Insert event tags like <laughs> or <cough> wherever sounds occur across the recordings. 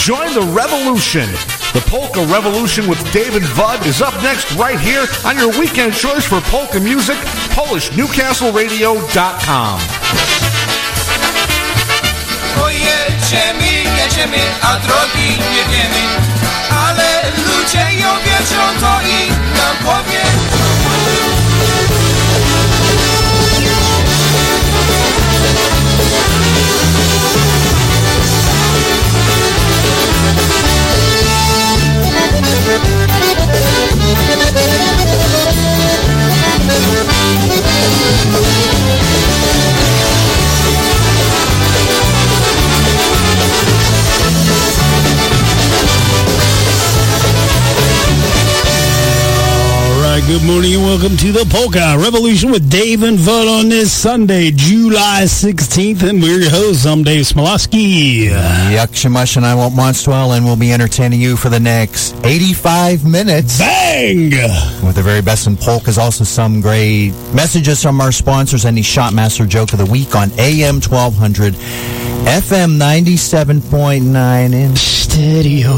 Join the revolution. The Polka Revolution with David Vud is up next right here on your weekend choice for polka music, PolishNewcastleRadio.com. Ale ludzie ją wierzą, to i nam All good morning and welcome to the Polka Revolution with Dave and Vud on this Sunday, July 16th, and we're your hosts. I'm Dave Smialowski. Yakshamash and I want Monstwil, and we'll be entertaining you for the next 85 minutes. Bang! With the very best in polkas, also some great messages from our sponsors, and the Shotmaster Joke of the Week on AM 1200, FM 97.9 in Stereo.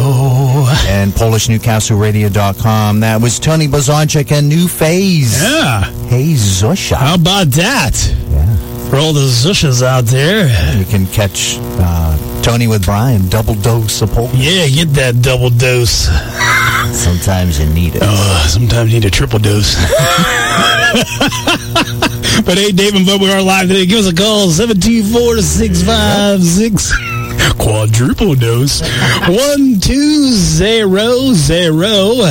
and PolishNewcastleRadio.com. That was Tony Blazonczyk and New Phase. Yeah. Hey, Zusha. How about that? Yeah. For all the Zushas out there. You can catch uh, Tony with Brian, double dose of polka. Yeah, get that double dose. Sometimes you need it. Uh, sometimes you need a triple dose. <laughs> but hey, Dave and we are live today. Give us a call, 724-656. Quadruple dose. One, two, zero, zero.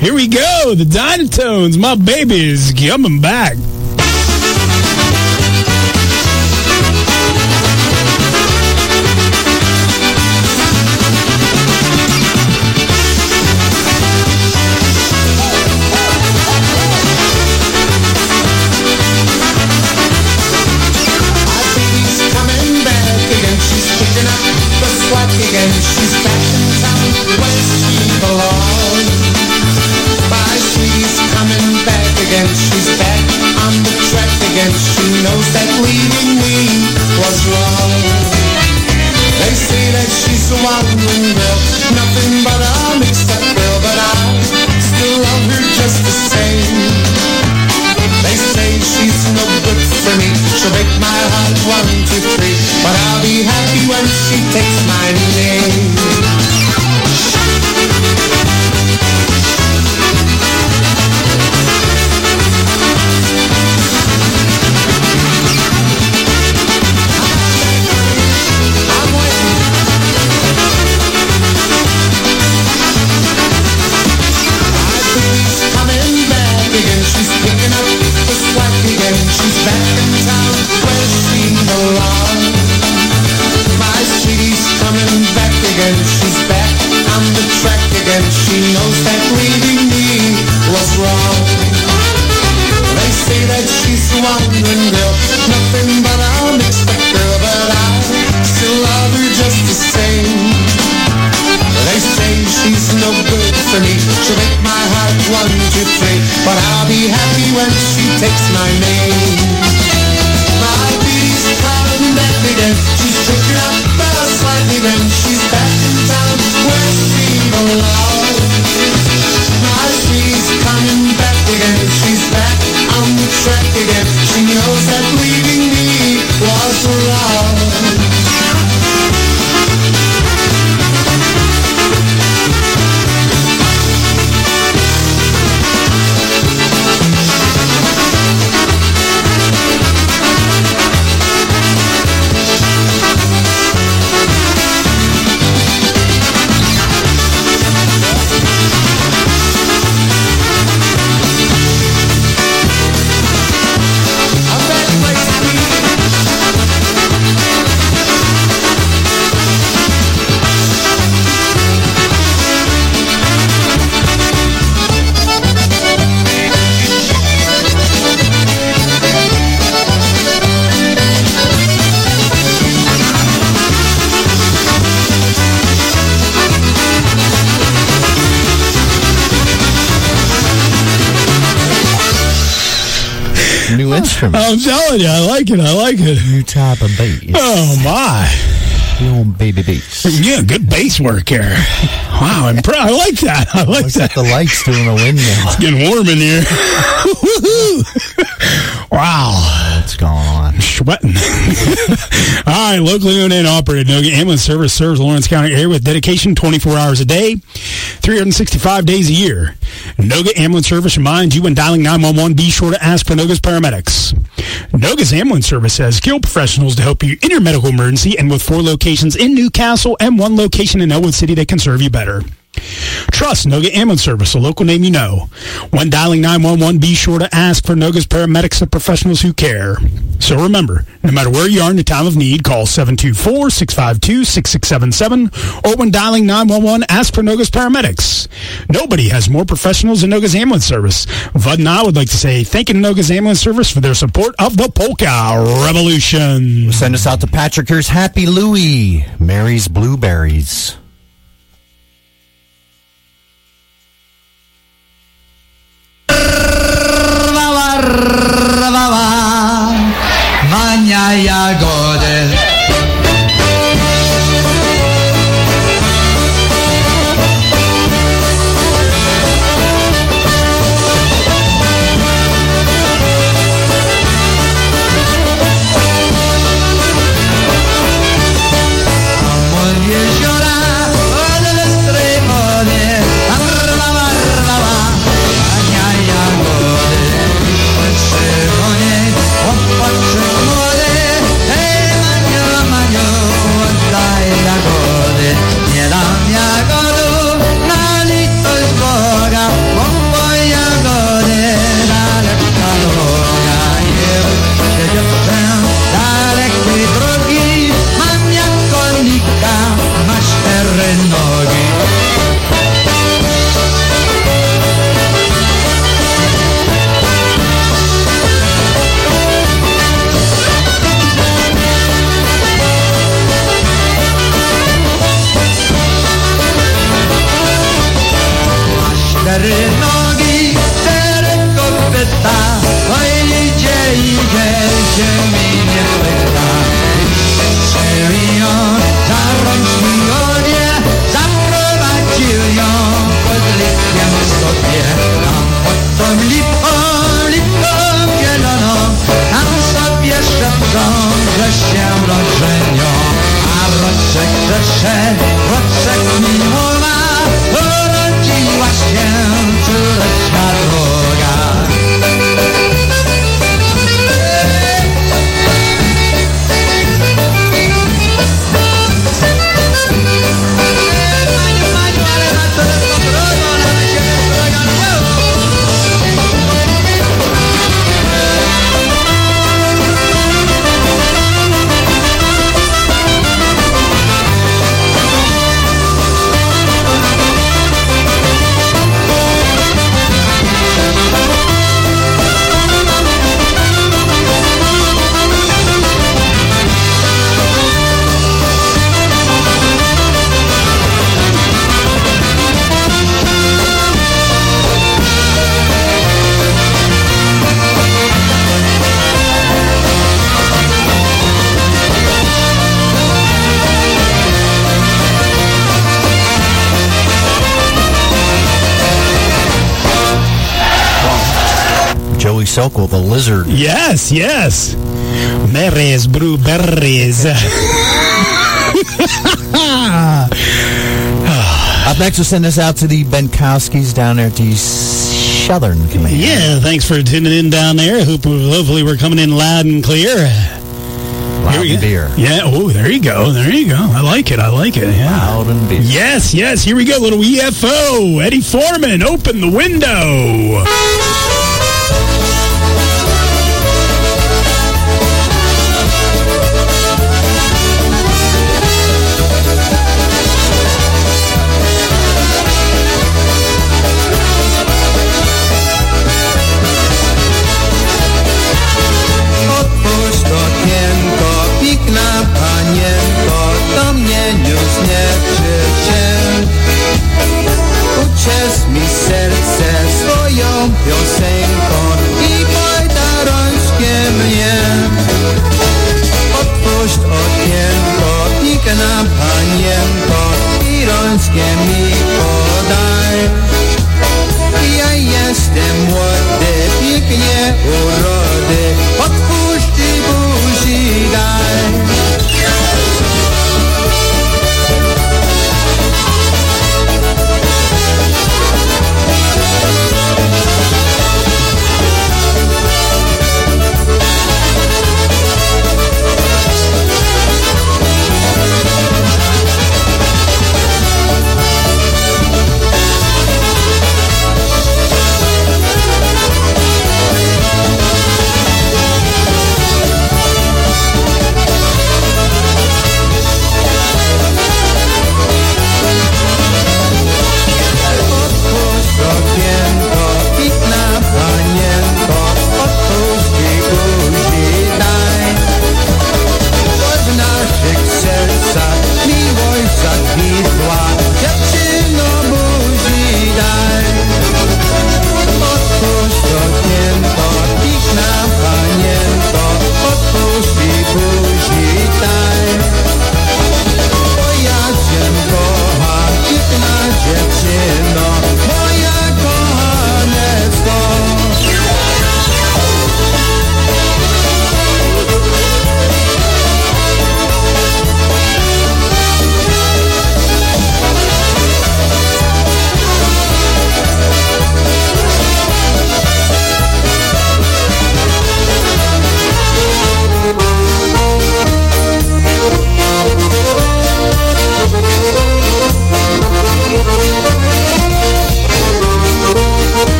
Here we go. The Dynatones, my babies, coming back. Just the same. They say she's no good for me. She'll break my heart one, two, three. But I'll be happy when she takes my name. Telling you, I like it. I like it. New type of bass. Oh, my. Film baby bass. Yeah, good bass work here. Wow, I'm pr- I like that. I like Looks that. like the lights doing a windmill. Getting warm in here. <laughs> Wow. What's going on? Sweating. <laughs> All right, locally owned and operated. Noga Ambulance Service serves Lawrence County area with dedication 24 hours a day, 365 days a year. Noga Ambulance Service reminds you when dialing 911, be sure to ask for Noga's paramedics. Noga's Ambulance Service has skilled professionals to help you in your medical emergency and with four locations in Newcastle and one location in Ellwood City that can serve you better. Trust Noga Ambulance Service, a local name you know. When dialing 911, be sure to ask for Noga's paramedics and professionals who care. So remember, no matter where you are in the time of need, call 724-652-6677 or when dialing 911, ask for Noga's paramedics. Nobody has more professionals than Noga's Ambulance Service. Vud and I would like to say thank you to Noga's Ambulance Service for their support of the Polka Revolution. Send us out to Patrick. Here's Happy Louie. Mary's Blueberries. baba, baina iago The lizard. Yes, yes. Mary's Blueberries. Up next, we'll send this out to the Benkowskis down there at the Southern Command. Yeah, thanks for tuning in down there. Hopefully we're coming in loud and clear. Loud and beer. Yeah, oh, there you go. There you go. I like it. I like it. Yeah. Loud and beer. Yes, yes. Here we go. Little EFO. Eddie Forman, open the window.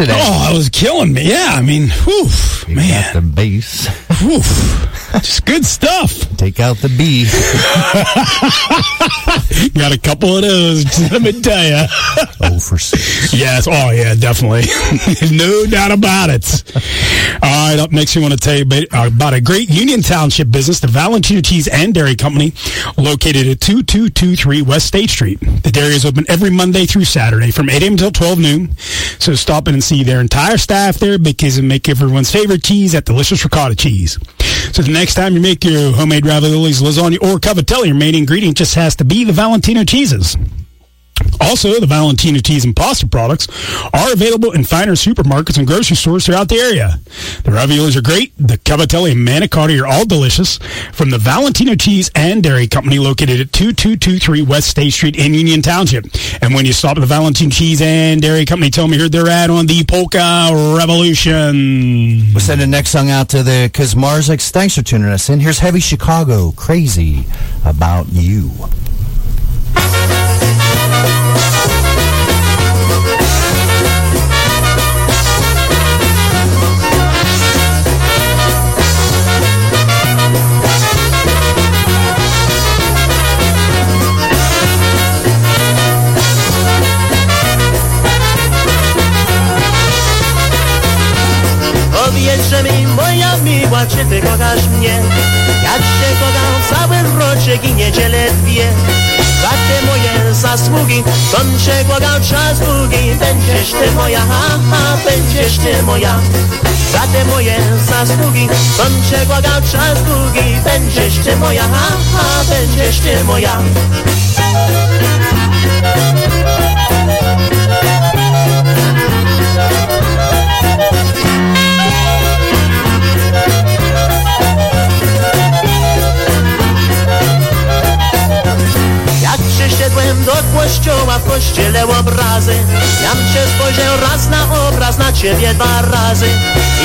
Today? Oh, that was killing me. Yeah, I mean, whew, Got man, the bass. whew, just good stuff. Take out the B. <laughs> Got a couple of those. <laughs> Let me tell you. oh for six. Yes. Oh, yeah, definitely. <laughs> no doubt about it. All right. Up next, we want to tell you about, uh, about a great Union Township business, the Valentino Cheese and Dairy Company, located at 2223 West State Street. The dairy is open every Monday through Saturday from 8 a.m. until 12 noon. So stop in and see their entire staff there because they make everyone's favorite cheese that delicious ricotta cheese. So the next time you make your homemade raviolis, lasagna, or cavatelli, your main ingredient just has to be the Valentino cheeses. Also, the Valentino cheese and pasta products are available in finer supermarkets and grocery stores throughout the area. The raviolis are great. The cavatelli and manicotti are all delicious. From the Valentino Cheese and Dairy Company located at 2223 West State Street in Union Township. And when you stop at the Valentino Cheese and Dairy Company, tell me heard their ad on the Polka Revolution. We'll send the next song out to the Kazmarziks. Thanks for tuning us in. Here's Heavy Chicago, Crazy About You. Czy ty kochasz mnie? Jak się kocham cały roczek i niedzielę dwie. Za te moje zasługi, som się kochał czas długi Będziesz ty moja, ha, będziesz ty moja. Za te moje zasługi, som się kochał czas długi Będziesz ty moja, ha, będziesz ty moja Przyszedłem do kościoła, w kościele obrazy. Jam się spojrzał raz na obraz, na ciebie dwa razy.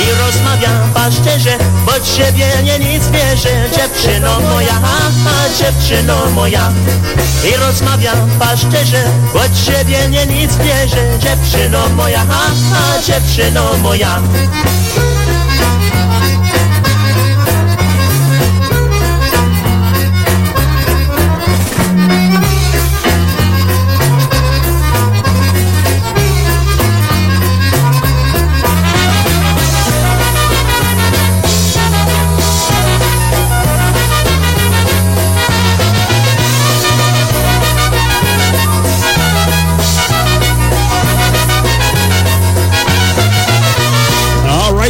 I rozmawiam paszczerze, bo ciebie nie nic wierzę Dziewczyno moja, ha, dziewczyno moja. I rozmawiam paszczerze, bo ciebie nie nic wierzę Dziewczyno moja, ha, dziewczyno moja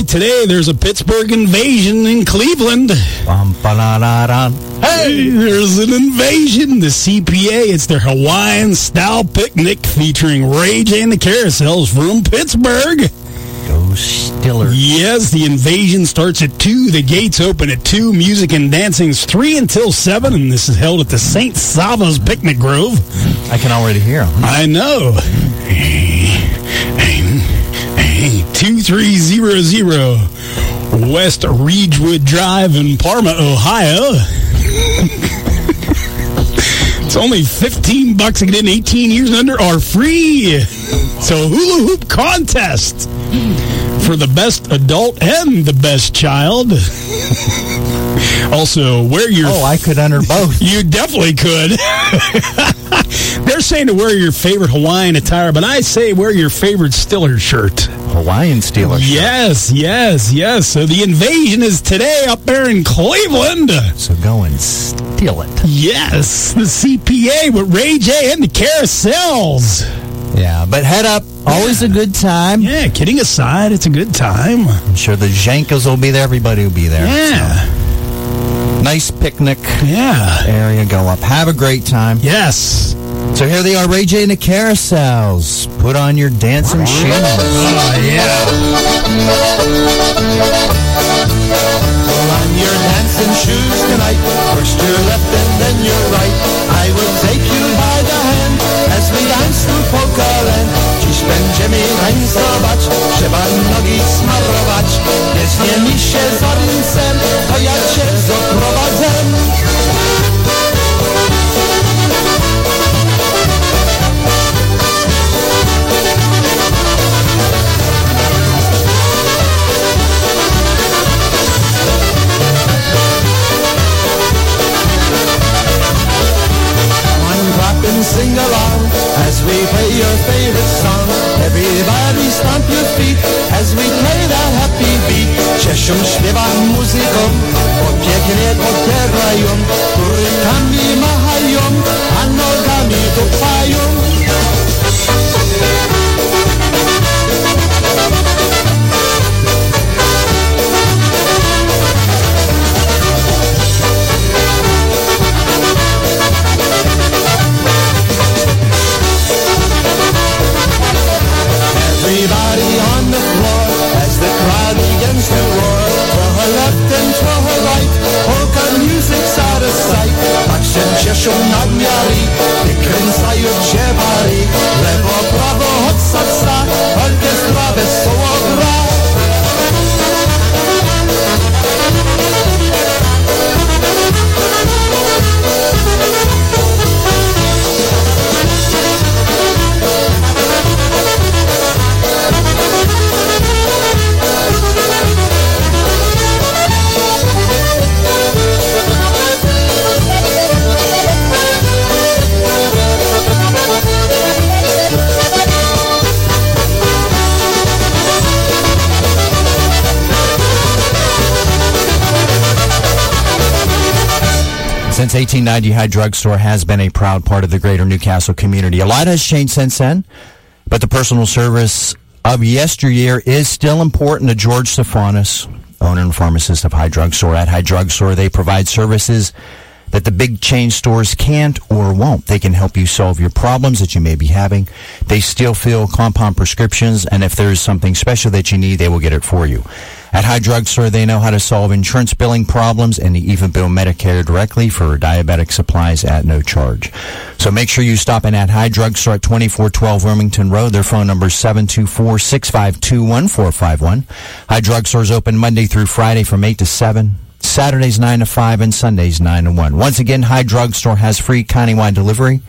today there's a Pittsburgh invasion in Cleveland. Bum, ba-da-da-da. Hey, there's an invasion. The CPA, it's their Hawaiian style picnic featuring Rage and the Carousels from Pittsburgh. Go Stiller. Yes, the invasion starts at 2. The gates open at 2. Music and dancing's 3 until 7. And this is held at the St. Sava's Picnic Grove. I can already hear him. I know. 2300 West Ridgewood Drive in Parma, Ohio. <laughs> it's only 15 bucks to get in 18 years and under are free. So hula hoop contest for the best adult and the best child. <laughs> also, wear your Oh, I could enter both. <laughs> you definitely could. <laughs> They're saying to wear your favorite Hawaiian attire, but I say wear your favorite Stiller shirt. Hawaiian Steelers. Yes, yes, yes. So the invasion is today up there in Cleveland. So go and steal it. Yes, the CPA with Ray J and the carousels. Yeah, but head up. Always a good time. Yeah, kidding aside, it's a good time. I'm sure the Jankas will be there. Everybody will be there. Yeah, Nice picnic yeah. area. Go up. Have a great time. Yes. So here they are, Ray J and the Carousels. Put on your dancing shoes. Oh, yeah. Pull on your dancing shoes tonight. First your left and then your right. I will take you by the hand as we dance through polka land. Będziemy tańcować, trzeba nogi smarować. Jeśli mi się zarysem, to ja cię zaprowadzę. Sing along as we play your favorite song. Everybody stomp your feet as we play that happy beat. Cieszą, śpiewa muzyką, bo pięknie popierają. Rękami machają, a nogami tupają. Cieszą nadmiary, wykręcają się bary. Lewo, prawo, hot salsa, orkiestra wesoło Since 1890, High Drugstore has been a proud part of the greater Newcastle community. A lot has changed since then, but the personal service of yesteryear is still important to George Stephanis, owner and pharmacist of High Drugstore. At High Drugstore, they provide services that the big chain stores can't or won't. They can help you solve your problems that you may be having. They still fill compound prescriptions, and if there is something special that you need, they will get it for you. At High Drugstore, they know how to solve insurance billing problems and they even bill Medicare directly for diabetic supplies at no charge. So make sure you stop in at High Drugstore at 2412 Wilmington Road. Their phone number is 724-652-1451. High Drugstore is open Monday through Friday from 8 to 7. Saturdays 9 to 5 and Sundays 9 to 1. Once again, High Drugstore has free countywide delivery.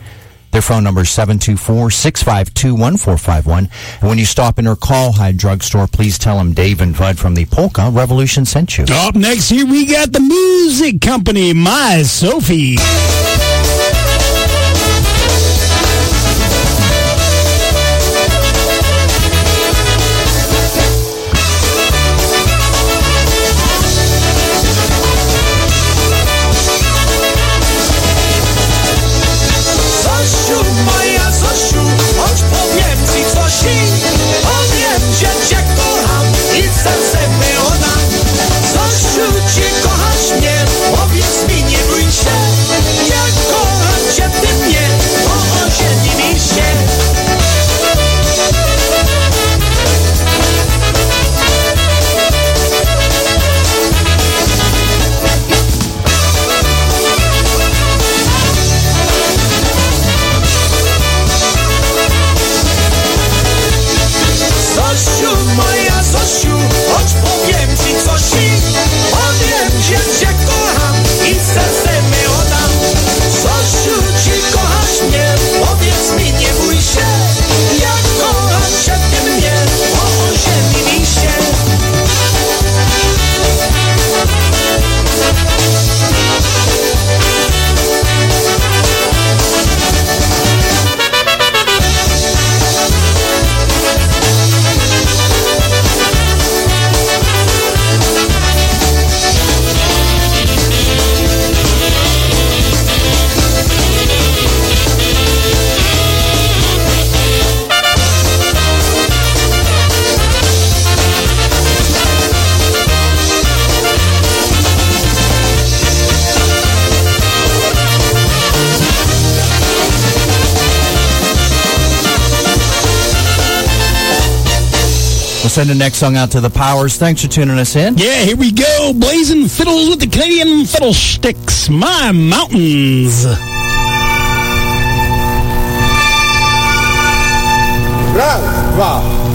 Their phone number is 724-652-1451. And when you stop in or call High Drugstore, please tell them Dave and Bud from the Polka Revolution sent you. Up next here, we got the music company, My Sophie. Send the next song out to the Powers. Thanks for tuning us in. Yeah, here we go. Blazing fiddles with the Canadian fiddlesticks. My mountains. Raz,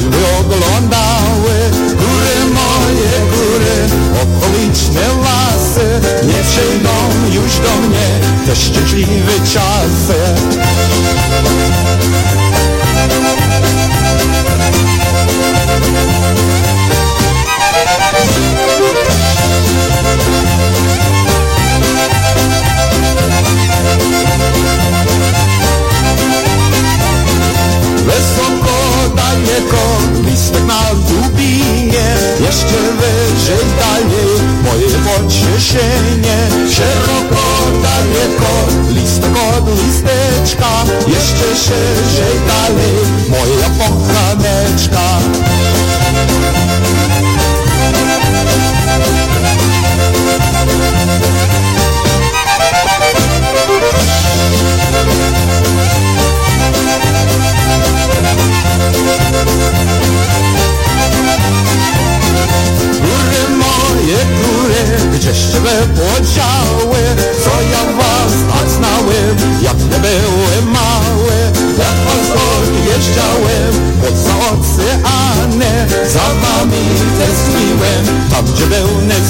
żaby jesienie. Szerokota nieko, listokod, listeczka. Jeszcze szerzej dalej, moja kochaneczka.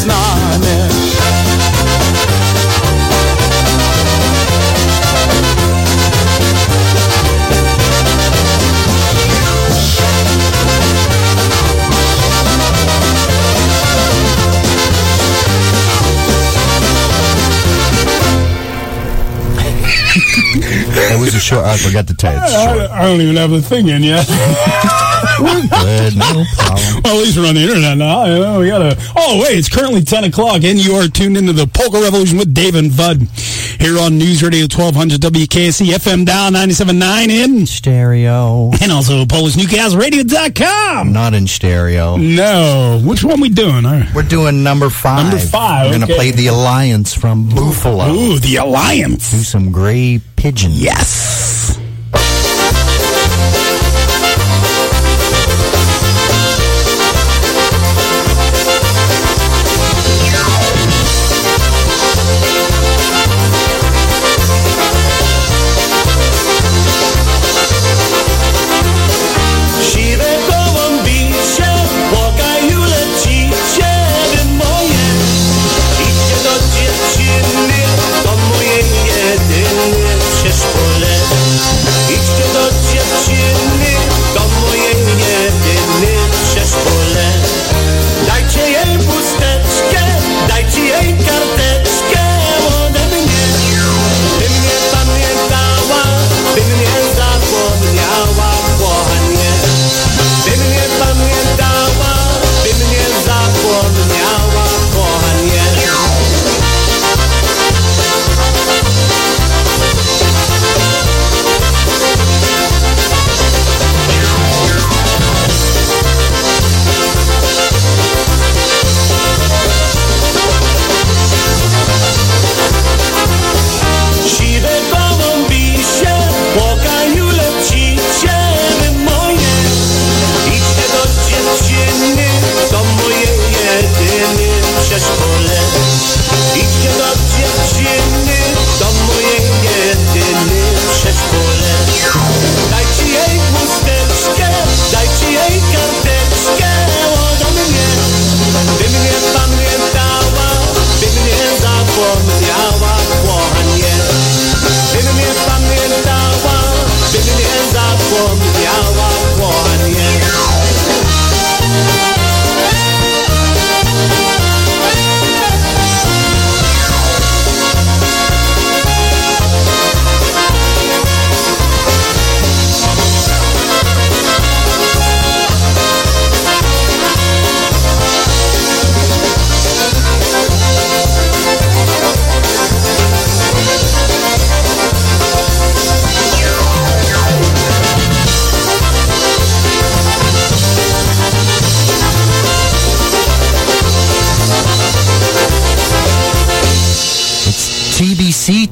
Był nieznany It was a short. I forgot to tell you. It's. I, I don't even have the thing in yet. <laughs> We're good. No problem. <laughs> Well, at least we're on the internet now. You know, we gotta. Oh, wait, it's currently ten o'clock, and you are tuned into the Polka Revolution with Dave and Bud here on News Radio twelve hundred WKST FM down 97.9 in, Stereo. and also PolishNewcastleRadio.com. Not in stereo. No, which one we doing? All right. We're doing number five. Number five, We're going to play the Alliance from Buffalo. Ooh, the Alliance. Do some gray pigeon. Yes.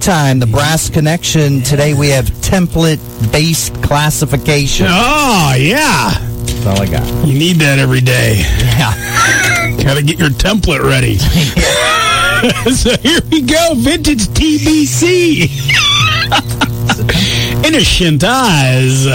Time, the brass connection. Today we have template based classification. Oh, yeah. That's all I got. You need that every day. Yeah. <laughs> Got to get your template ready. <laughs> <laughs> so here we go. Vintage TBC. Innocent eyes.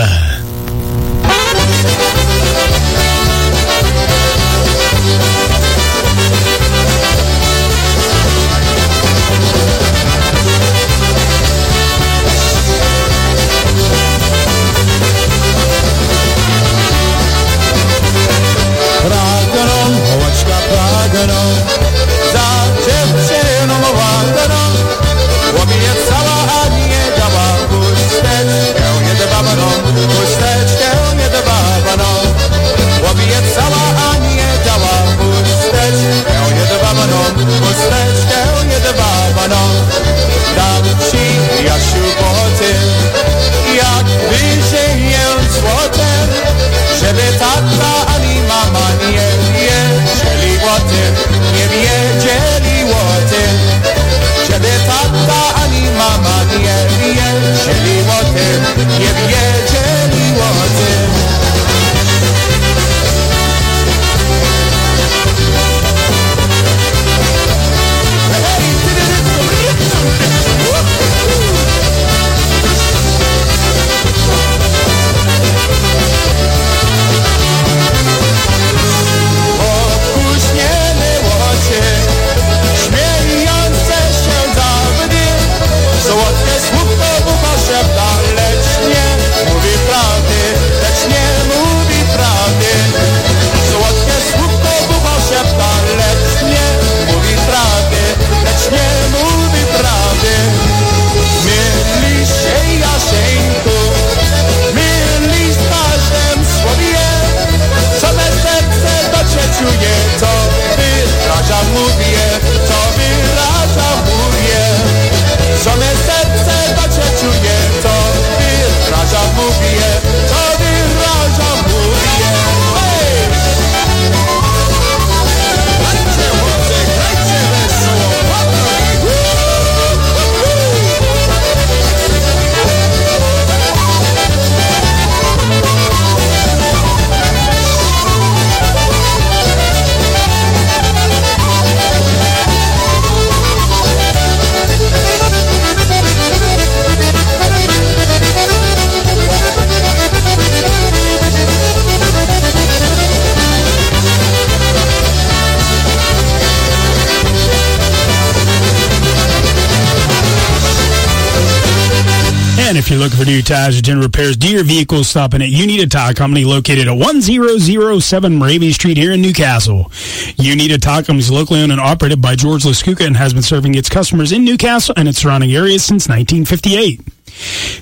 Looking for new tires or general repairs, do your vehicle stopping at You Need a Tire Company located at 1007 Moravia Street here in Newcastle. You Need a Tire Company is locally owned and operated by George Laskuka and has been serving its customers in Newcastle and its surrounding areas since 1958.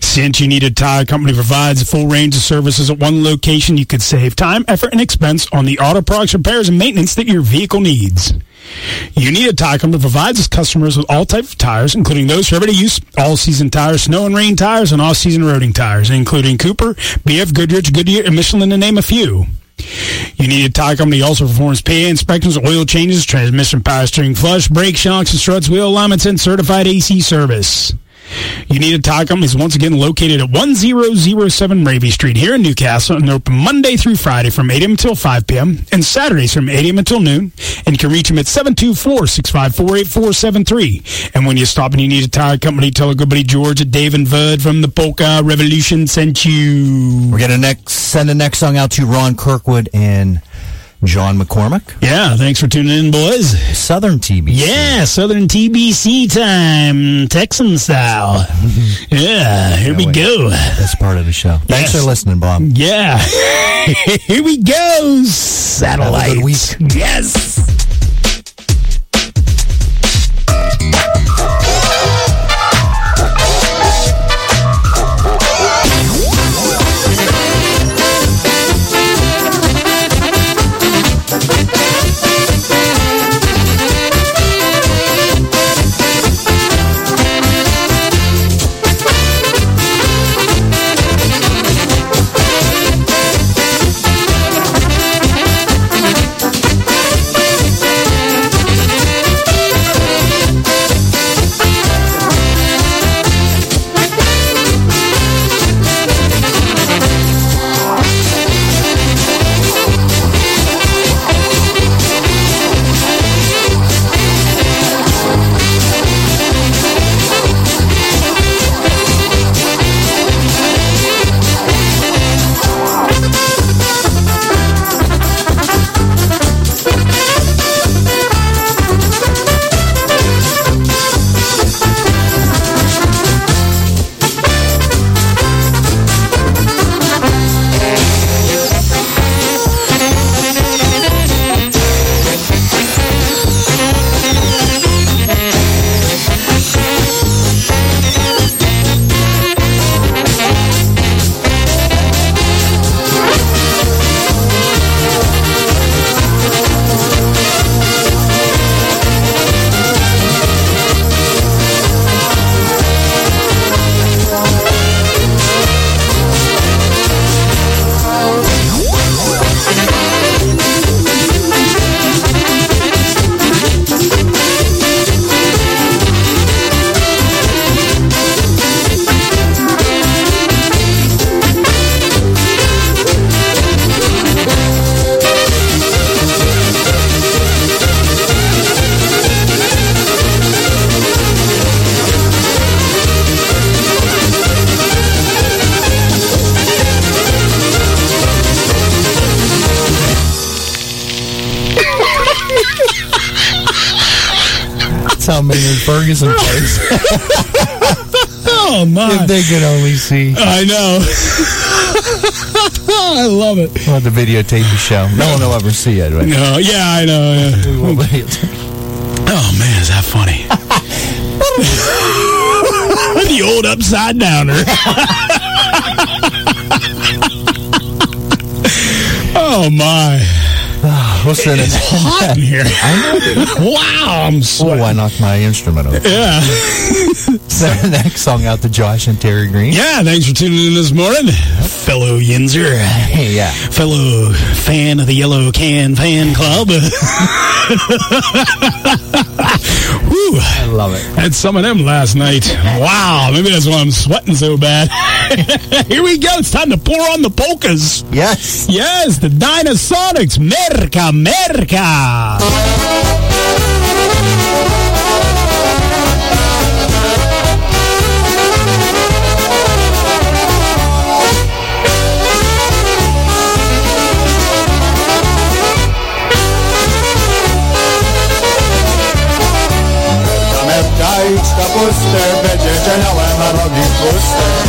Since You Need a Tire Company provides a full range of services at one location, you could save time, effort, and expense on the auto products, repairs, and maintenance that your vehicle needs. You Need a Tire Company provides its customers with all types of tires, including those for everyday use, all-season tires, snow and rain tires, and all-season roading tires, including Cooper, BF Goodrich, Goodyear, and Michelin to name a few. You Need a Tire Company also performs PA inspections, oil changes, transmission power steering flush, brake shocks and struts, wheel alignments, and certified AC service. You Need a Tire Company is once again located at 1007 Ravy Street here in Newcastle and open Monday through Friday from 8 a.m. until 5 p.m. and Saturdays from 8 a.m. until noon. And you can reach them at 724-654-8473. And when you stop and you need a tire company, tell a good buddy George at Dave and Bud from the Polka Revolution sent you. We're gonna next send the next song out to Ron Kirkwood and John McCormick, Yeah, thanks for tuning in, boys. Southern TBC. Yeah, Southern TBC time, Texan style. <laughs> Yeah, here we wait. go. That's part of the show. Thanks Yes. for listening, Bob. Yeah. <laughs> Here we go. Satellite. Have a good week. Yes. They could only see. I know. <laughs> I love it. We'll have to videotape the show. No one will ever see it. Right? No, yeah, I know. Yeah. <laughs> We will videotape. Oh man, is that funny? <laughs> the old upside downer. oh my! We'll send it. Hot in here. <laughs> wow, I'm Oh, sweating. I knocked my instrument over. Yeah. Send <laughs> the <laughs> next song out to Josh and Terry Green. Yeah, thanks for tuning in this morning, fellow Yinzer, Hey, yeah. fellow fan of the Yellow Can Fan Club. Whew, I love it. had some of them last night. Wow, maybe that's why I'm sweating so bad. Here we go. It's time to pour on the polkas. Yes. Yes, the Dynasonics. Merca, Merca. Merka idź kapustę, będzie dzielałem, a robi puste.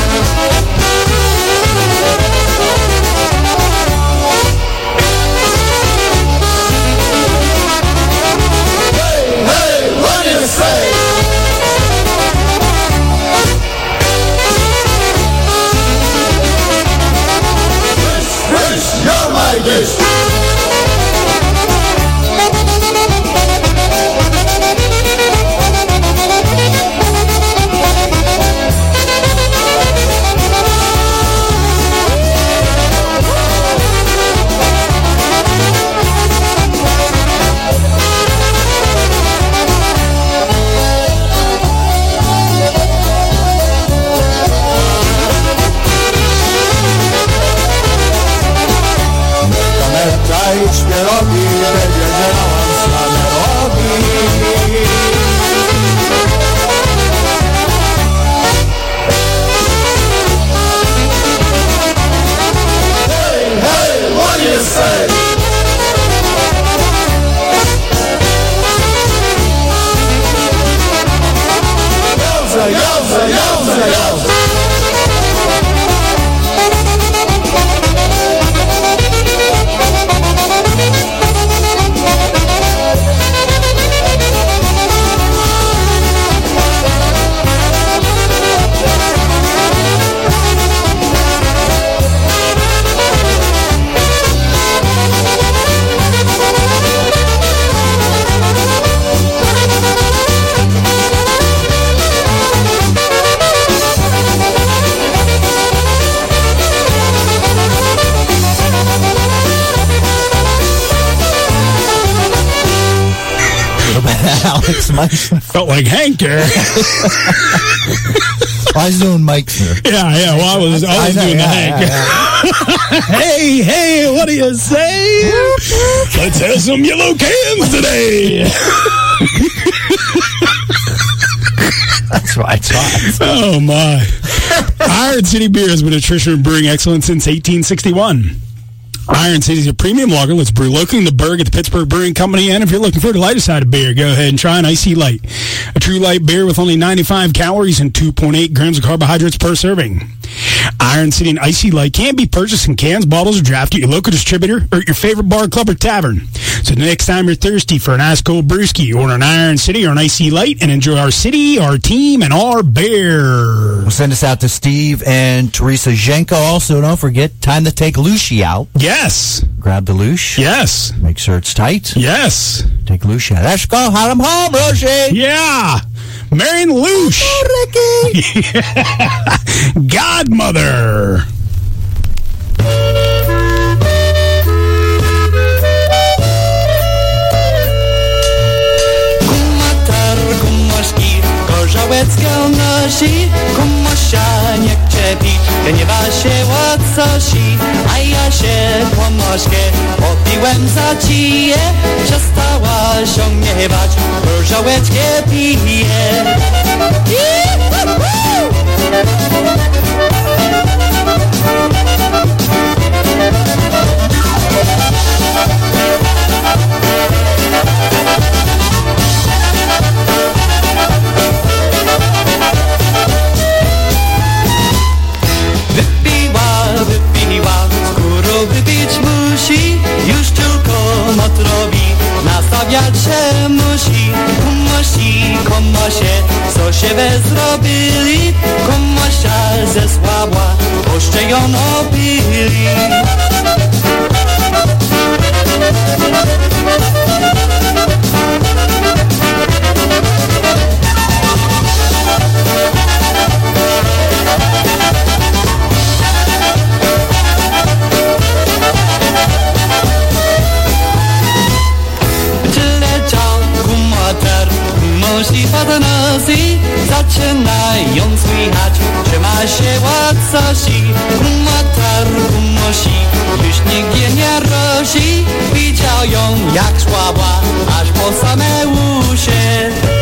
Meichner. <laughs> Felt like Hank eh? <laughs> there. I was doing Meichner. yeah, yeah. Well, I was, I was know, doing the yeah, Hank. yeah, yeah. <laughs> hey, hey, what do you say? Let's have some yellow cans today. That's what I thought. Oh my! Iron City Beer has been a tradition of brewing excellence since 1861. Iron City a premium lager. Let's brew locally in the Burgh at the Pittsburgh Brewing Company. And if you're looking for the lighter side of beer, go ahead and try an IC Light. A true light beer with only 95 calories and 2.8 grams of carbohydrates per serving. Iron City and IC Light can be purchased in cans, bottles, or draft at your local distributor or at your favorite bar, club, or tavern. So the next time you're thirsty for an ice cold brewski, order an Iron City or an IC Light and enjoy our city, our team, and our beer. We'll send us out to Steve and Teresa Zhenko. Also, don't forget, time to take Lucy out. Yes. Grab the Lush. Yes. Make sure it's tight. Yes. Take Lucy out. Let's go. Him home, Rosie. Yeah. Marion Loosh. <laughs> Godmother. Kumatar, kumaśki, gorzałecka nosi Kumosia czepi, gniewa się łacosi A ja się kumośkę opiłem za cije Przestała się gniewać, gorzałeckie pije robi Nastawiać się musi, musi komosie. Co się zrobili, komosia zesłabła Oście ją opili Muzyka musi pod nosi Zaczynają słychać, ma się łacosi Kumoter musi, już nigdzie nie rosi Widział ją jak słaba, aż po same uszy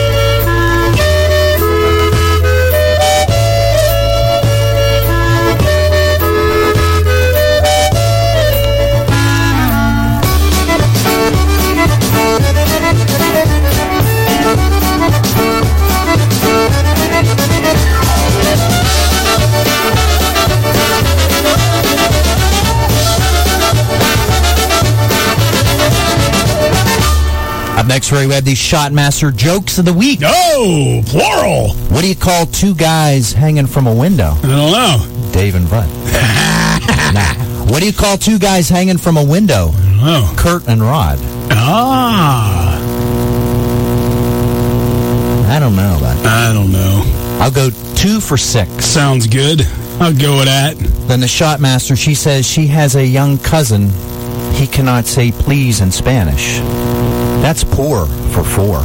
Up next, Ray, we have these Shotmaster jokes of the week. Oh, plural. What do you call two guys hanging from a window? I don't know. Dave and Bud. <laughs> nah. What do you call two guys hanging from a window? Oh. Kurt and Rod. Ah. I don't know about I don't know. I'll go two for six. Sounds good. I'll go with that. Then the Shotmaster, she says she has a young cousin. He cannot say please in Spanish. That's poor for four.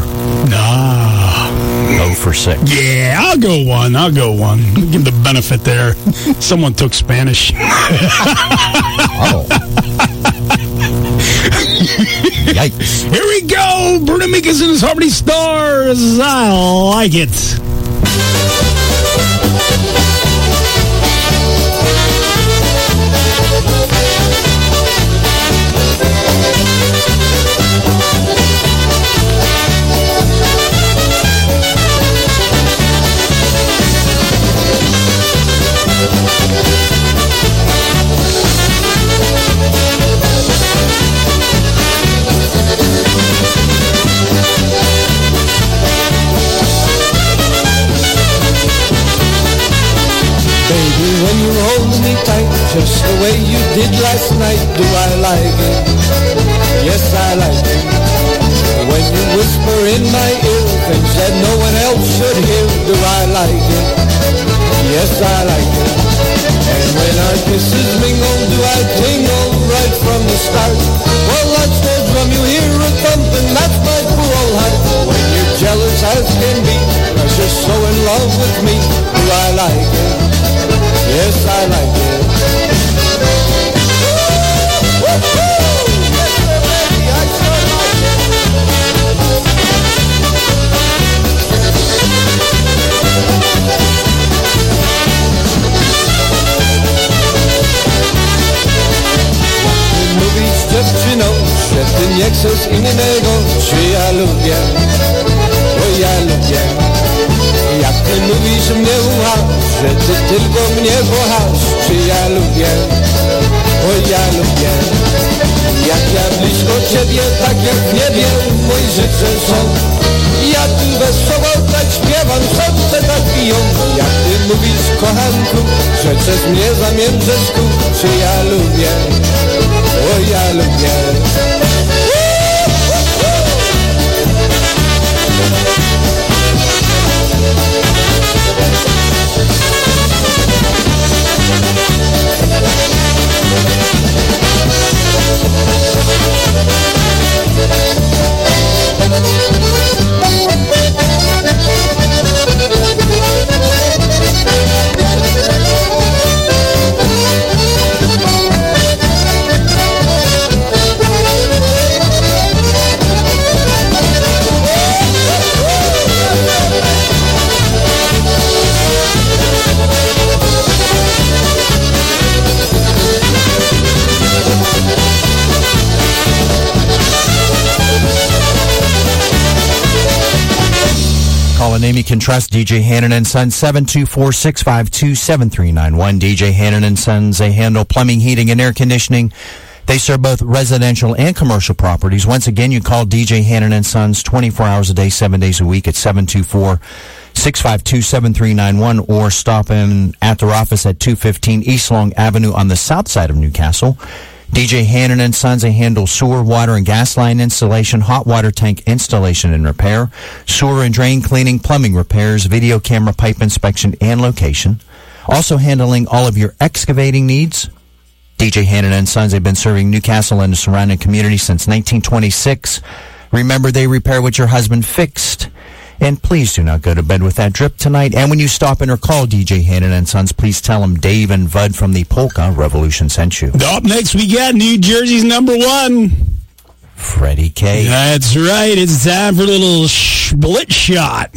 Ah. Oh for six. Yeah, I'll go one. I'll go one. Give the benefit there. Someone took Spanish. Oh. Yikes. Here we go. Bruno Mikas and his Harmony Stars. I like it. Just the way you did last night, do I like it? Yes, I like it. When you whisper in my ear things that no one else should hear, do I like it? Yes, I like it. And when our kisses mingle, do I tingle right from the start? Well, that's the drum you hear a thumping, that's my cool heart. When you're jealous as can be, cause you're so in love with me, do I like it? Yes, I like it. Przecież mnie zamięczesz tu, czy ja lubię, o ja lubię. You can trust. DJ Hannon and Sons, 724-652-7391. DJ Hannon and Sons, they handle plumbing, heating, and air conditioning. They serve both residential and commercial properties. Once again, you call DJ Hannon and Sons 24 hours a day, 7 days a week at 724 652 7391 or stop in at their office at 215 East Long Avenue on the south side of Newcastle. DJ Hannon and Sons, they handle sewer, water, and gas line installation, hot water tank installation and repair, sewer and drain cleaning, plumbing repairs, video camera pipe inspection and location. Also handling all of your excavating needs. DJ Hannon and Sons, they've been serving Newcastle and the surrounding community since 1926. Remember, they repair what your husband fixed. And please do not go to bed with that drip tonight. And when you stop in or call DJ Hannon and Sons, please tell them Dave and Bud from the Polka Revolution sent you. Up next, we got New Jersey's number one. Freddie K. That's right. It's time for a little split shot.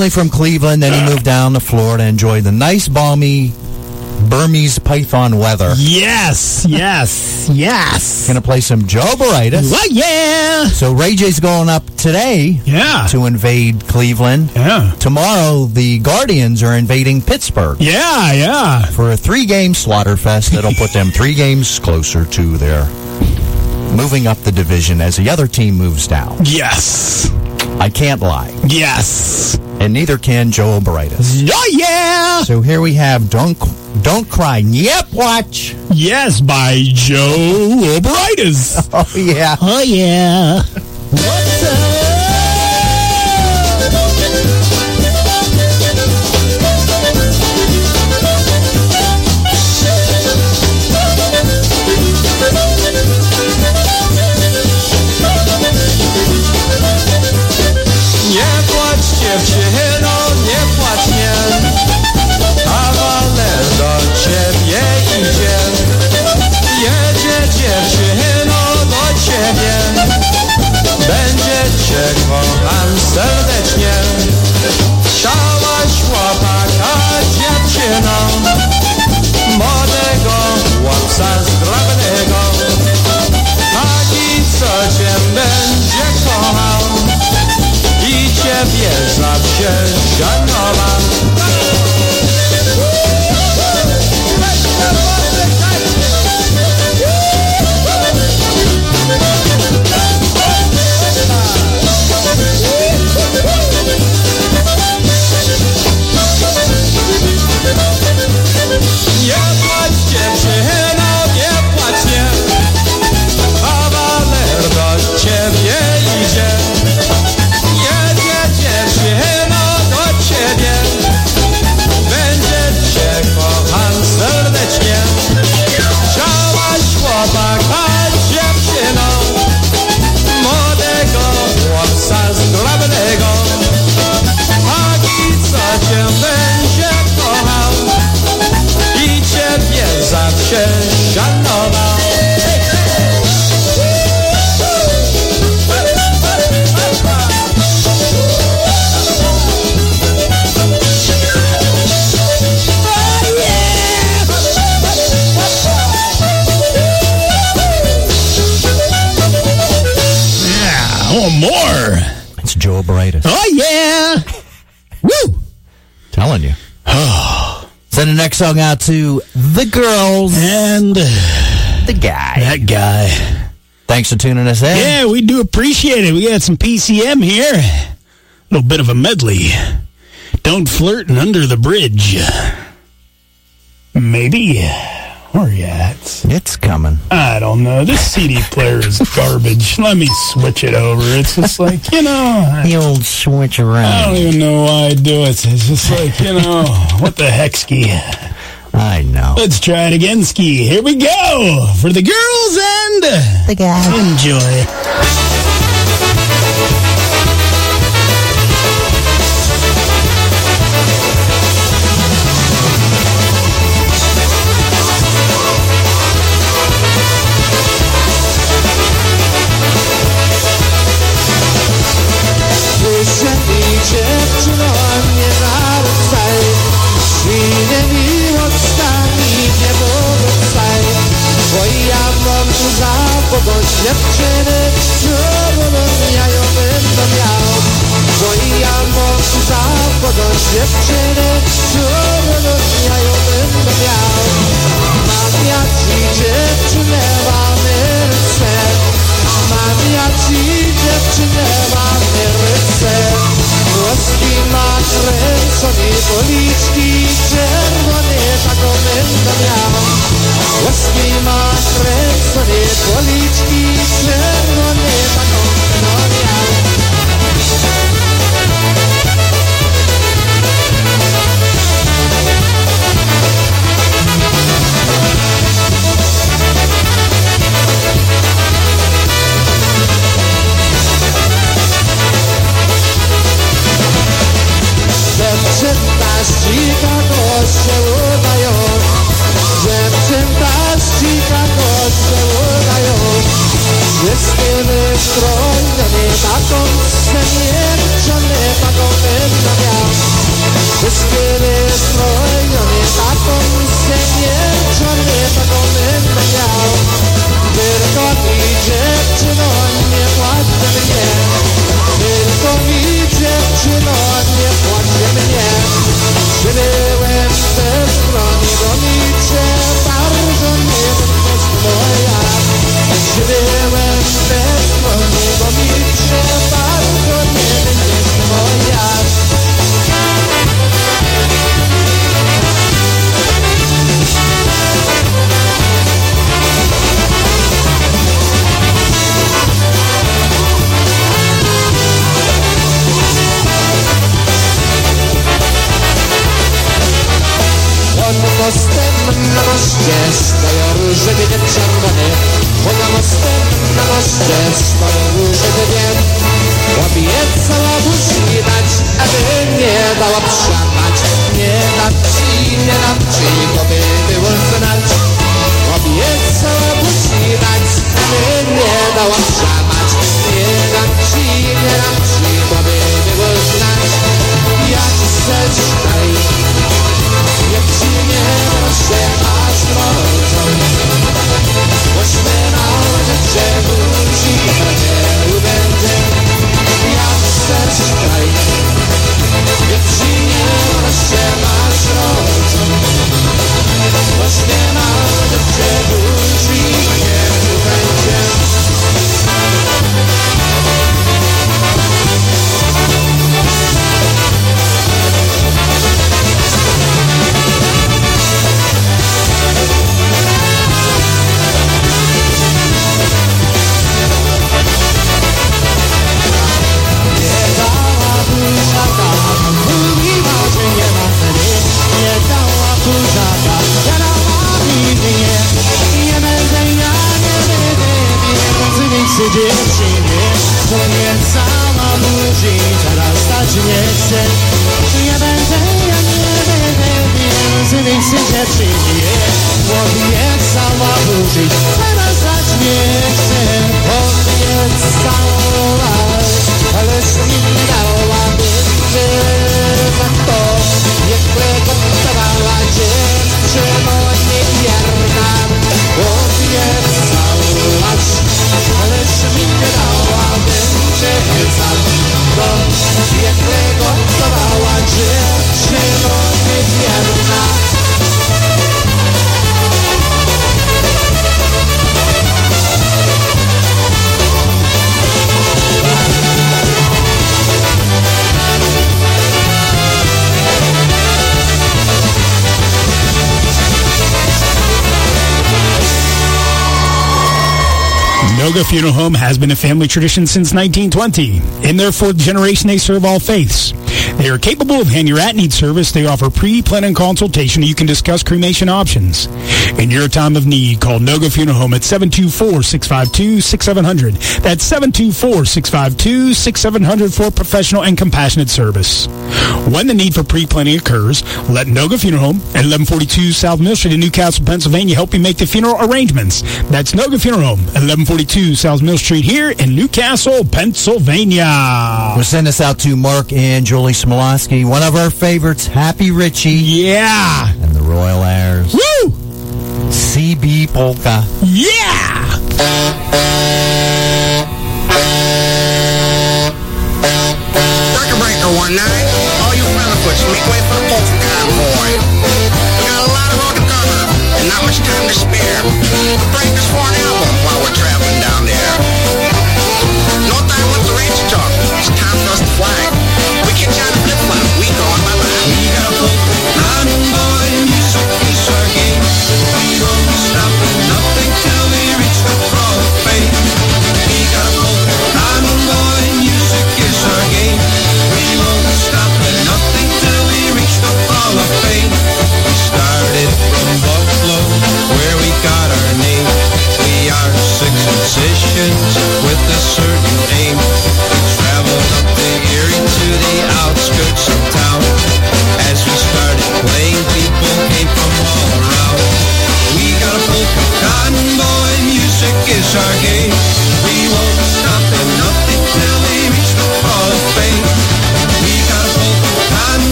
Originally from Cleveland, then he moved down to Florida, enjoyed the nice, balmy Burmese python weather. Yes, yes, yes. Gonna play some Joe Baritis. Well, yeah. So Ray J's going up today Yeah. to invade Cleveland. Yeah. Tomorrow, the Guardians are invading Pittsburgh Yeah, yeah. for a three-game slaughter fest that'll put them three games closer to their moving up the division as the other team moves down. Yes. I can't lie, Yes. And neither can Joe Baritis. Oh, yeah. So here we have "Don't Don't Cry." Yep, watch. Yes, by Joe Obritas. <laughs> Oh yeah. Oh, yeah. song out to the girls and uh, the guy. That guy. Thanks for tuning us in. Yeah, we do appreciate it. We got some PCM here. A little bit of a medley. Don't flirt and under the bridge. Maybe. Where are you at? It's coming. I don't know. This CD player is <laughs> garbage. Let me switch it over. It's just like, you know. The old switch around. I don't even know why I do it. It's just like, you know, what the heck's heckski? now. Let's try it again, Ski. Here we go for the girls and the guys. Enjoy. Funeral Home has been a family tradition since 1920. In their fourth generation, they serve all faiths. They are capable of hand your at-need service. They offer pre-planning consultation. You can discuss cremation options. In your time of need, call Noga Funeral Home at 724-652-6700. That's 724-652-6700 for professional and compassionate service. When the need for pre-planning occurs, let Noga Funeral Home at 1142 South Mill Street in Newcastle, Pennsylvania help you make the funeral arrangements. That's Noga Funeral Home at 1142 South Mill Street here in Newcastle, Pennsylvania. We'll send this out to Mark and Julie Smialowski, one of our favorites, Happy Richie Yeah. and the Royal Airs. Woo! CB Polka. Yeah!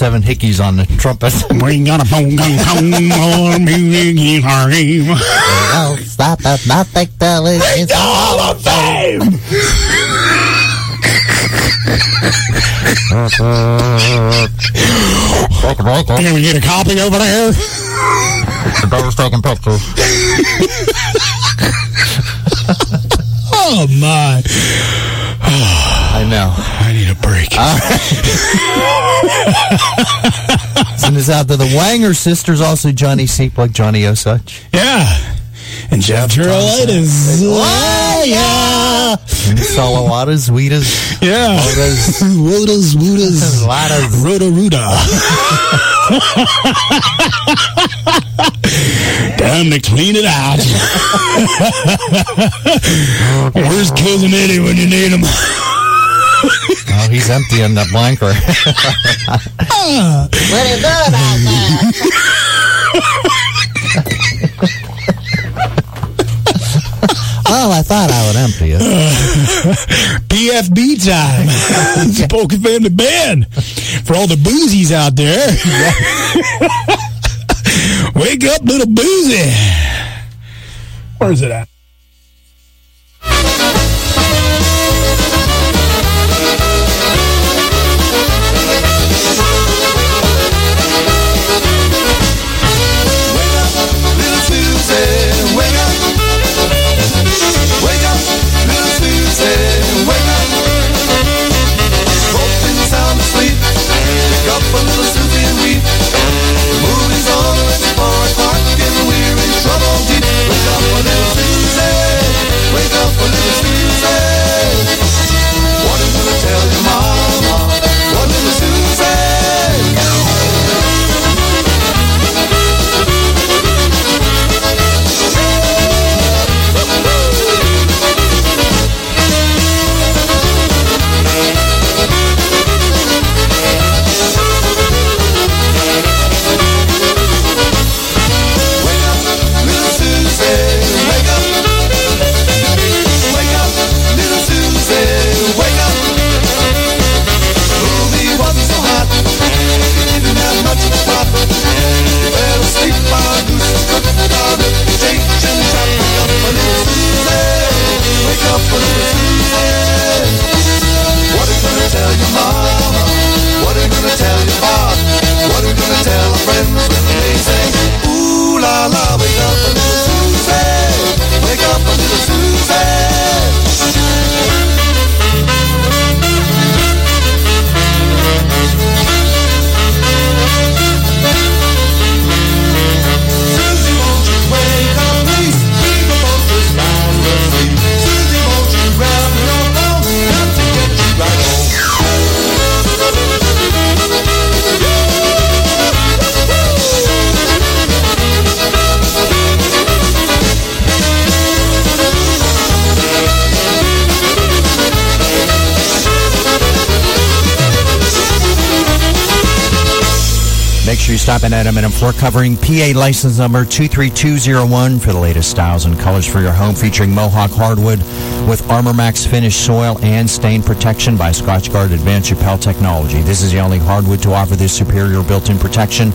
Seven, hickeys on the trumpet. <laughs> We got a phone gun, phone on music is our game. Well, stop at nothing till it's Hall of Fame! Can we get a copy over there? The Better taking pictures. <laughs> Oh my! I know. I need a break. Send this out to the Wanger sisters, also Johnny Seaplug, Johnny Osuch. yeah. And Jeff Gerolitis. Oh, yeah. Salawatas, Weetas, Yeah. Wodas, Wodas, Woodas. Ladas. Roto Ruda. Time to clean it out. <laughs> Where's Cousin Eddie when you need him? <laughs> Oh, he's empty in the blanker. What are you doing out there? oh, I thought I would empty it. <laughs> PFB time. it's Polka Family Band. For all the boozies out there. <laughs> Wake up, little boozy. Where's it at? Well, let me. Wake up. What are we gonna tell your mama? What are you gonna tell your father? What are you gonna tell a friend? In at M&M Floor Covering, PA license number 23201 for the latest styles and colors for your home, featuring Mohawk hardwood with Armor Max finished soil and stain protection by Scotchgard Advanced Repel Technology. This is the only hardwood to offer this superior built-in protection.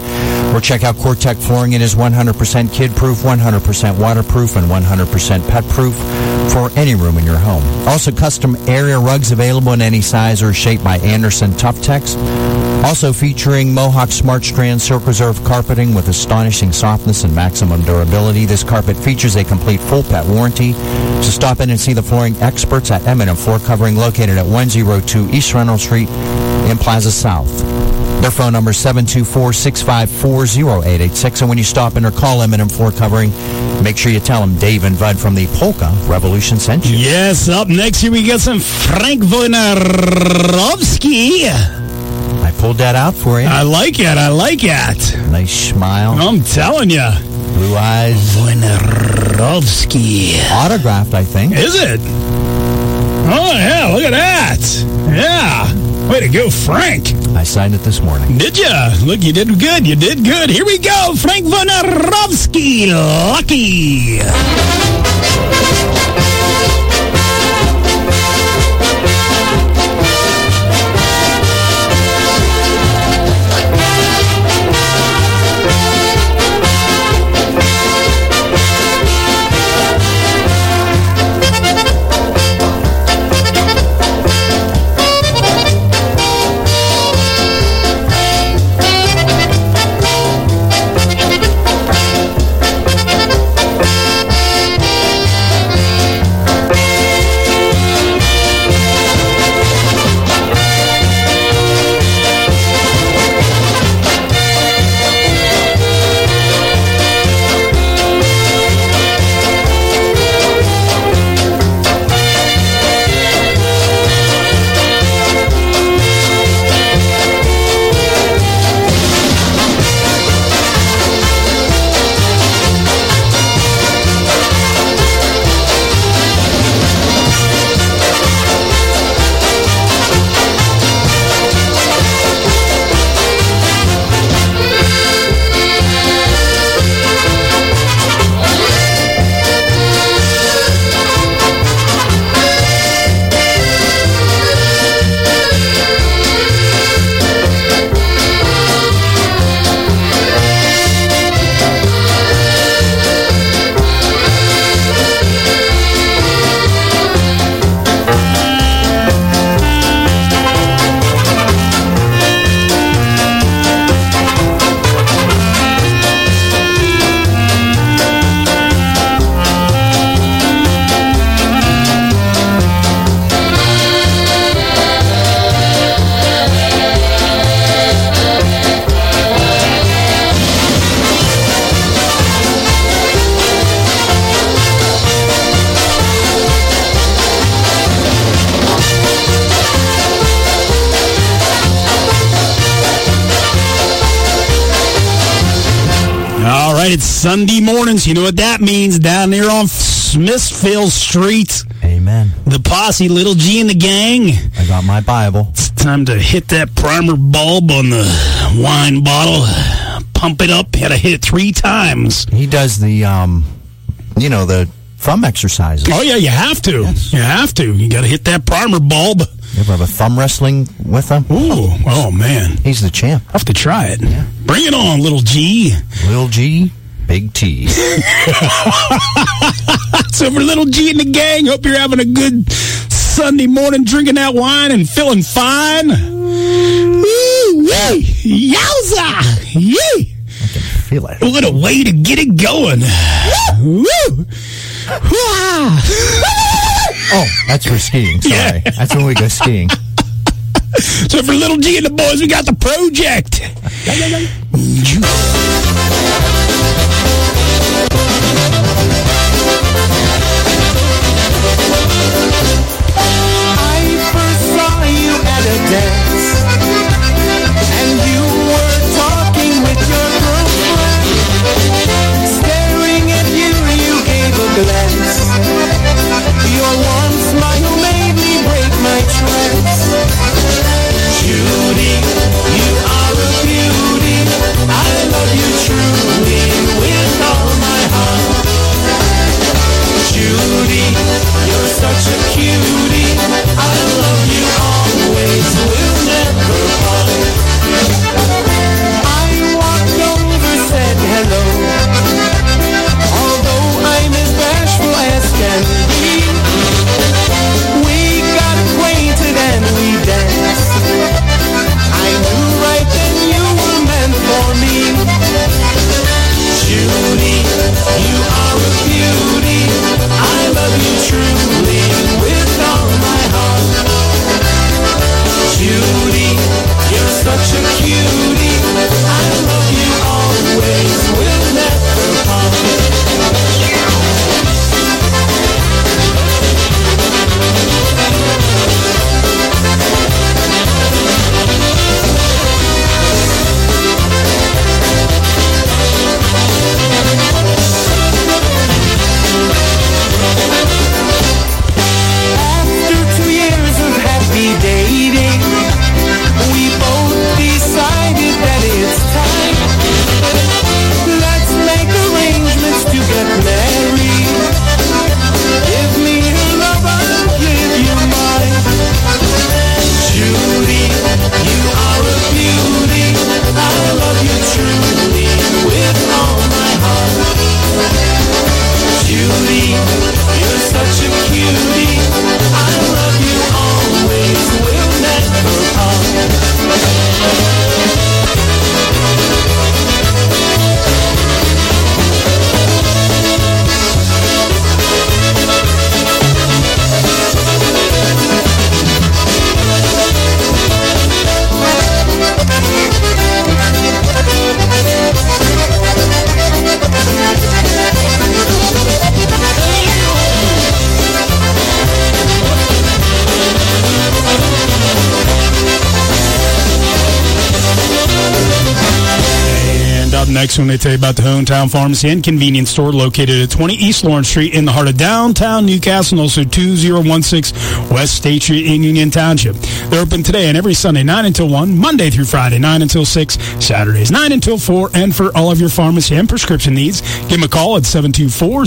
Or check out COREtec Flooring. It is 100% kid-proof, 100% waterproof, and 100% pet-proof for any room in your home. Also, custom area rugs available in any size or shape by Anderson Tuftex. Also featuring Mohawk Smart Strand Silk Reserve carpeting with astonishing softness and maximum durability. This carpet features a complete full pet warranty. So stop in and see the flooring experts at M&M Floor Covering located at 102 East Reynolds Street in Plaza South. Their phone number is 724-654-0886. And when you stop in or call M&M Floor Covering, make sure you tell them Dave and Bud from the Polka Revolution sent you. Yes, up next here we got some Frank Wojnarowski. I pulled that out for you. I like it. I like it. Nice smile, I'm telling you. blue eyes, Wojnarowski. autographed, I think. Is it? Oh, yeah, look at that. Yeah. Way to go, Frank. I signed it this morning. Did ya? Look, you did good. You did good. Here we go. Frank Wojnarowski. Lucky. Mornings. You know what that means down there on Smithfield Street. Amen. The posse, Little G and the gang. I got my Bible. It's time to hit that primer bulb on the wine bottle. Pump it up. Had to hit it three times. He does the, um, you know, the thumb exercises. Oh yeah, you have to. You have to. You got to hit that primer bulb. You ever have a thumb wrestling with him? Ooh, oh man, He's the champ. I have to try it. Bring it on, Little G. Lil G, Big T. <laughs> So for Little G and the gang, hope you're having a good Sunday morning, drinking that wine and feeling fine. Woo, wee, yowza, yee. Feel it. What a way to get it going. Woo! Oh, that's for skiing. Sorry. That's when we go skiing. <laughs> So for Little G and the boys, we got the project. Next, when they tell you about the Hometown Pharmacy and Convenience Store located at 20 East Lawrence Street in the heart of downtown Newcastle, and also 2016 West State Street in Union Township. They're open today and every Sunday, 9 until 1, Monday through Friday, 9 until 6, Saturdays, 9 until 4, and for all of your pharmacy and prescription needs, give them a call at 724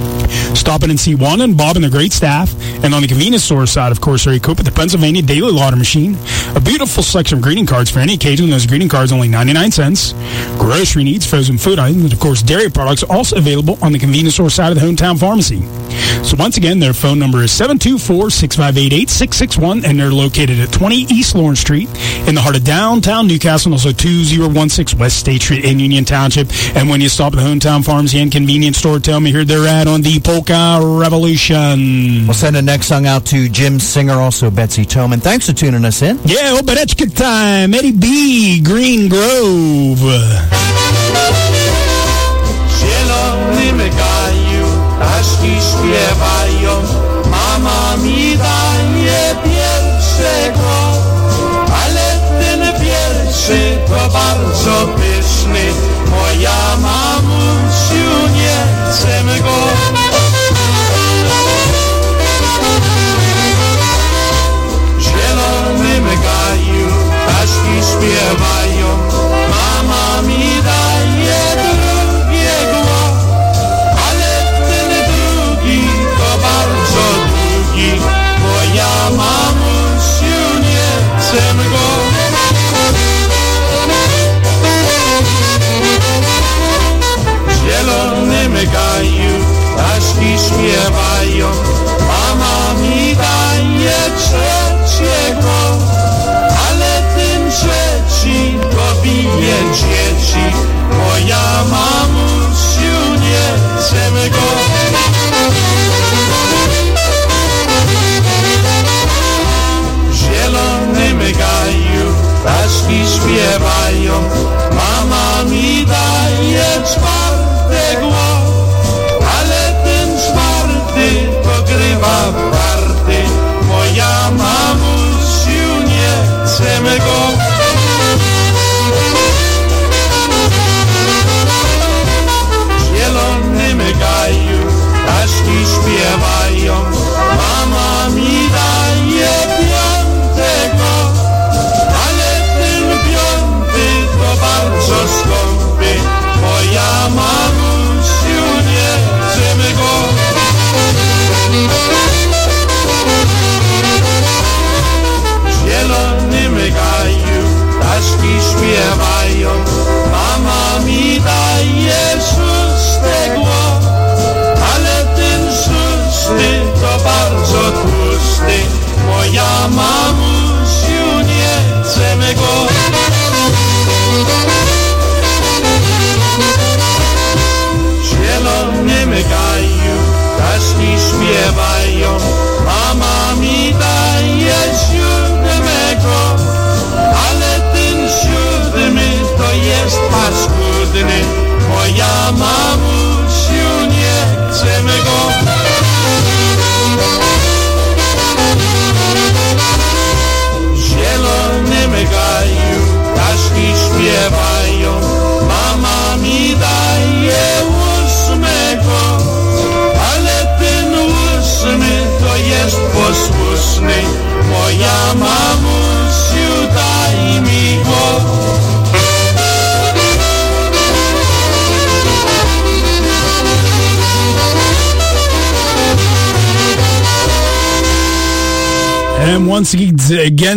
658 8661. Stop in and see Juan and Bob and the great staff. And on the convenience store side, of course, they're equipped with the Pennsylvania Daily Lauder Machine, a beautiful selection of greeting cards for any occasion. Those greeting cards only 99 cents. Grocery needs, frozen food items, and of course, dairy products also available on the convenience store side of the hometown pharmacy. So once again, their phone number is 724-658-8661, and they're located at 20 East Lawrence Street in the heart of downtown Newcastle, and also 2016 West State Street in Union Township. And when you stop at the hometown pharmacy and convenience store, tell me here they're at on the Polka Revolution. We'll send the next song out to Jim Singer, also Betsy Toman. Thanks for tuning us in. Yeah, Opereczka time. Eddie B. Green Grove. Zielony śpiewają, mama mi daje pierwszego, ale ten pierwszy to bardzo pyszny, moja mamusiu śpiewają, mama mi daje drugiego, ale ten drugi to bardzo długi, bo ja mamusiu nie chcę go. Zielonym gaju, ptaszki śpiewają, mama mi daje trzeciego, to bije dzieci, bo ja mamusiu nie chcemy go. W zielonym gaju ptaszki śpiewają. Mama mi daje czwarte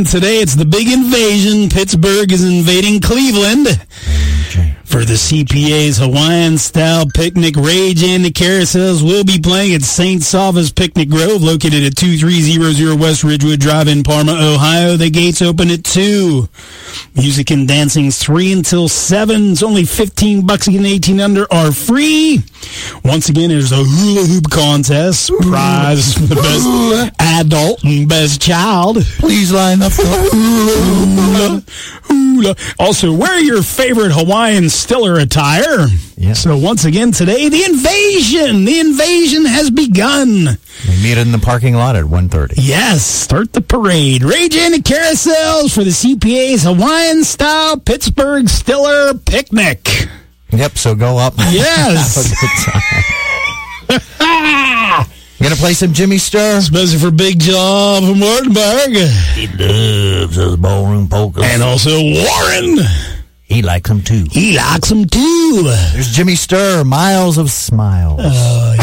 today, it's the big invasion. Pittsburgh is invading Cleveland. The CPA's Hawaiian style picnic, Ray Jay and the Carousels will be playing at St. Sava's Picnic Grove, located at 2300 West Ridgewood Drive in Parma, Ohio. The gates open at 2. Music and dancing's 3 until 7. It's only 15 bucks again. 18 under are free. Once again, there's a hula hoop contest. Prize for the best adult and best child. Please line up. Hula, hula. Also, wear your favorite Hawaiian Stiller attire. Yeah. So once again today, the invasion, the invasion has begun. We meet in the parking lot at 1.30. Yes, start the parade. Ray Jay in the carousels for the CPA's Hawaiian style Pittsburgh Stiller picnic. Yep, so go up. <laughs> Yes. Have a. <laughs> Gonna play some Jimmy Sturr. Especially for Big Job from Wartenberg. He loves those ballroom polkas. And also Warren. He likes them too. He likes them too. There's Jimmy Sturr, Miles of Smiles. Oh, Thank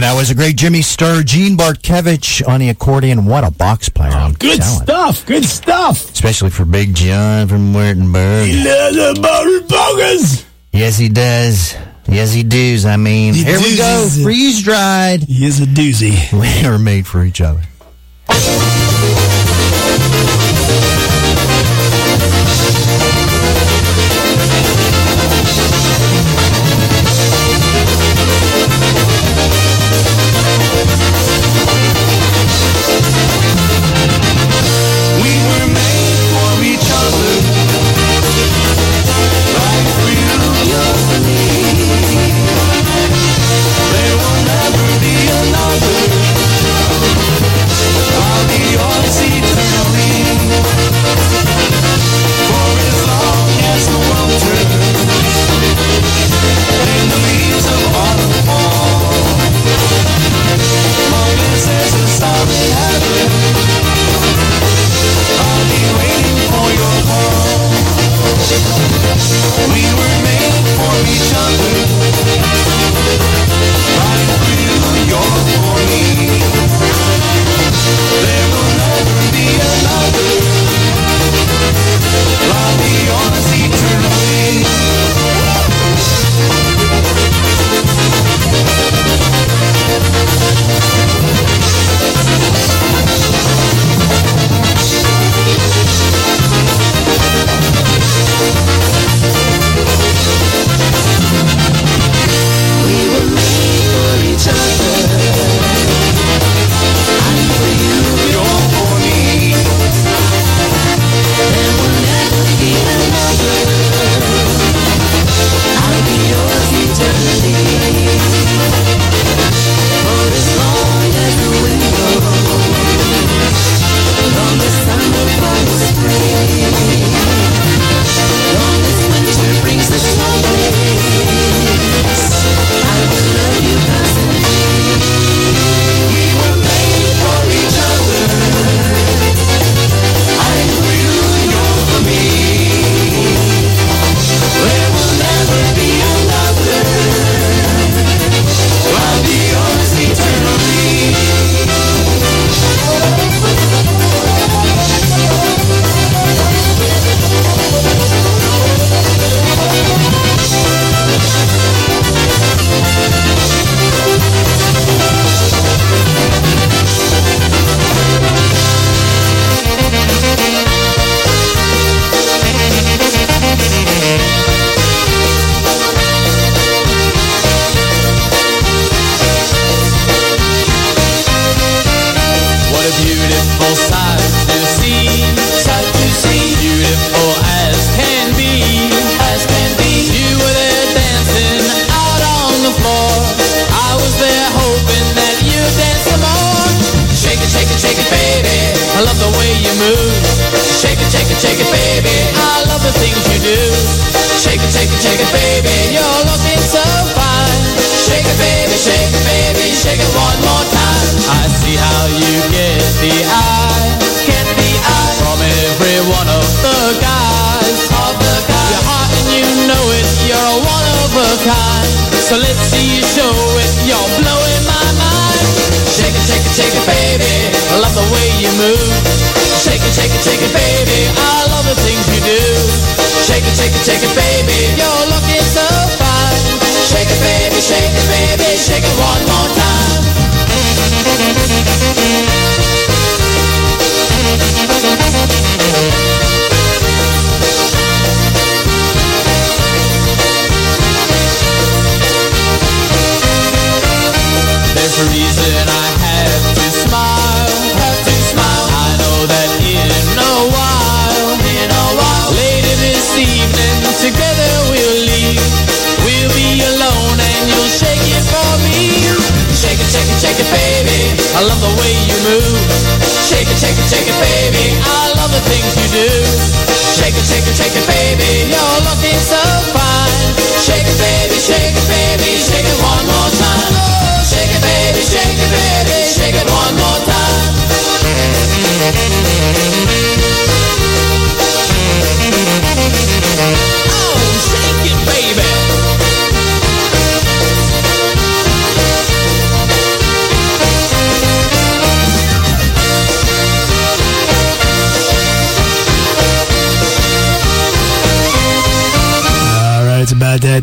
And that was a great Jimmy Sturr, Gene Bartkevich on the accordion. What a box player. Oh, good stuff. Good stuff. Especially for Big John from Wurttemberg. He loves bogus. Yes, he does. Yes, he does. I mean, he here we go. Freeze dried. He is a doozy. <laughs> We are made for each other.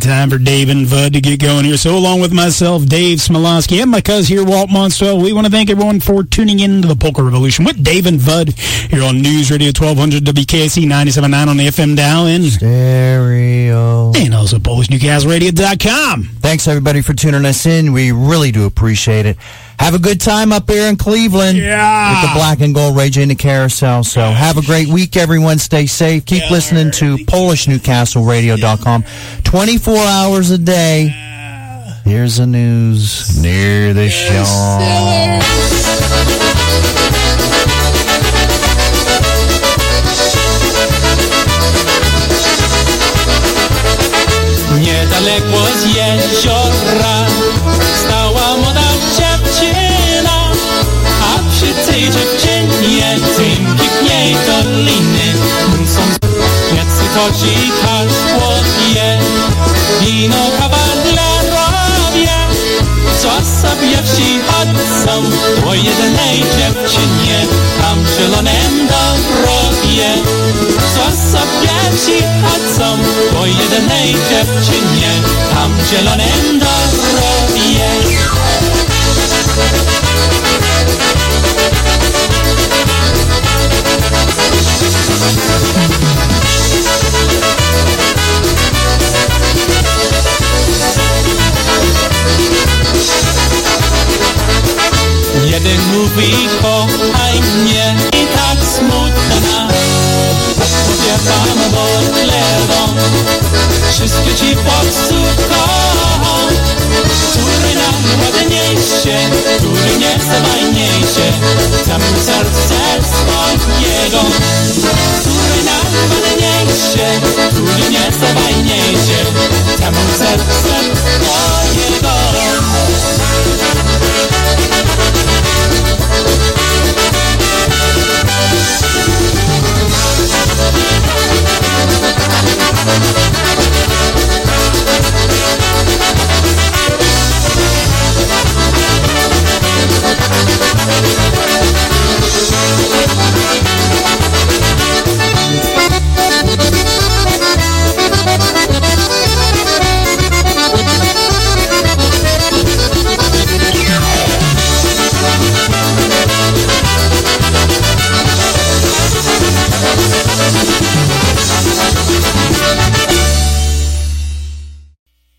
Time for Dave and Bud to get going here. So, along with myself, Dave Smialowski, and my cousin here, Walt Monstwil, we want to thank everyone for tuning in to the Polka Revolution with Dave and Bud here on News Radio 1200 WKST 97.9 on the FM dial and, Stereo. and also PolishNewcastleRadio.com. Thanks everybody for tuning us in. We really do appreciate it. Have a good time up here in Cleveland. Yeah. With the black and gold raging in the carousel. So have a great week, everyone. Stay safe. Keep listening to PolishNewcastleRadio.com 24 hours a day. Here's the news near the show. Niedaleko z jeziora tej dziewczynie w jej doliny są jacy hasło je wino kawalerowie, co sobie wsi chodzą po jednej dziewczynie tam w zielonym dorowie. Co sobie wsi chodzą po jednej dziewczynie tam w zielonym dorowie. Jeden mówi kochaj i tak smutna Śpiewam od lewą Wszystkie ci popsuł się, który nie chce najmniejsze W serce swojego Który najważniejszy, który nie chce najmniejsze W serce swojego. Thank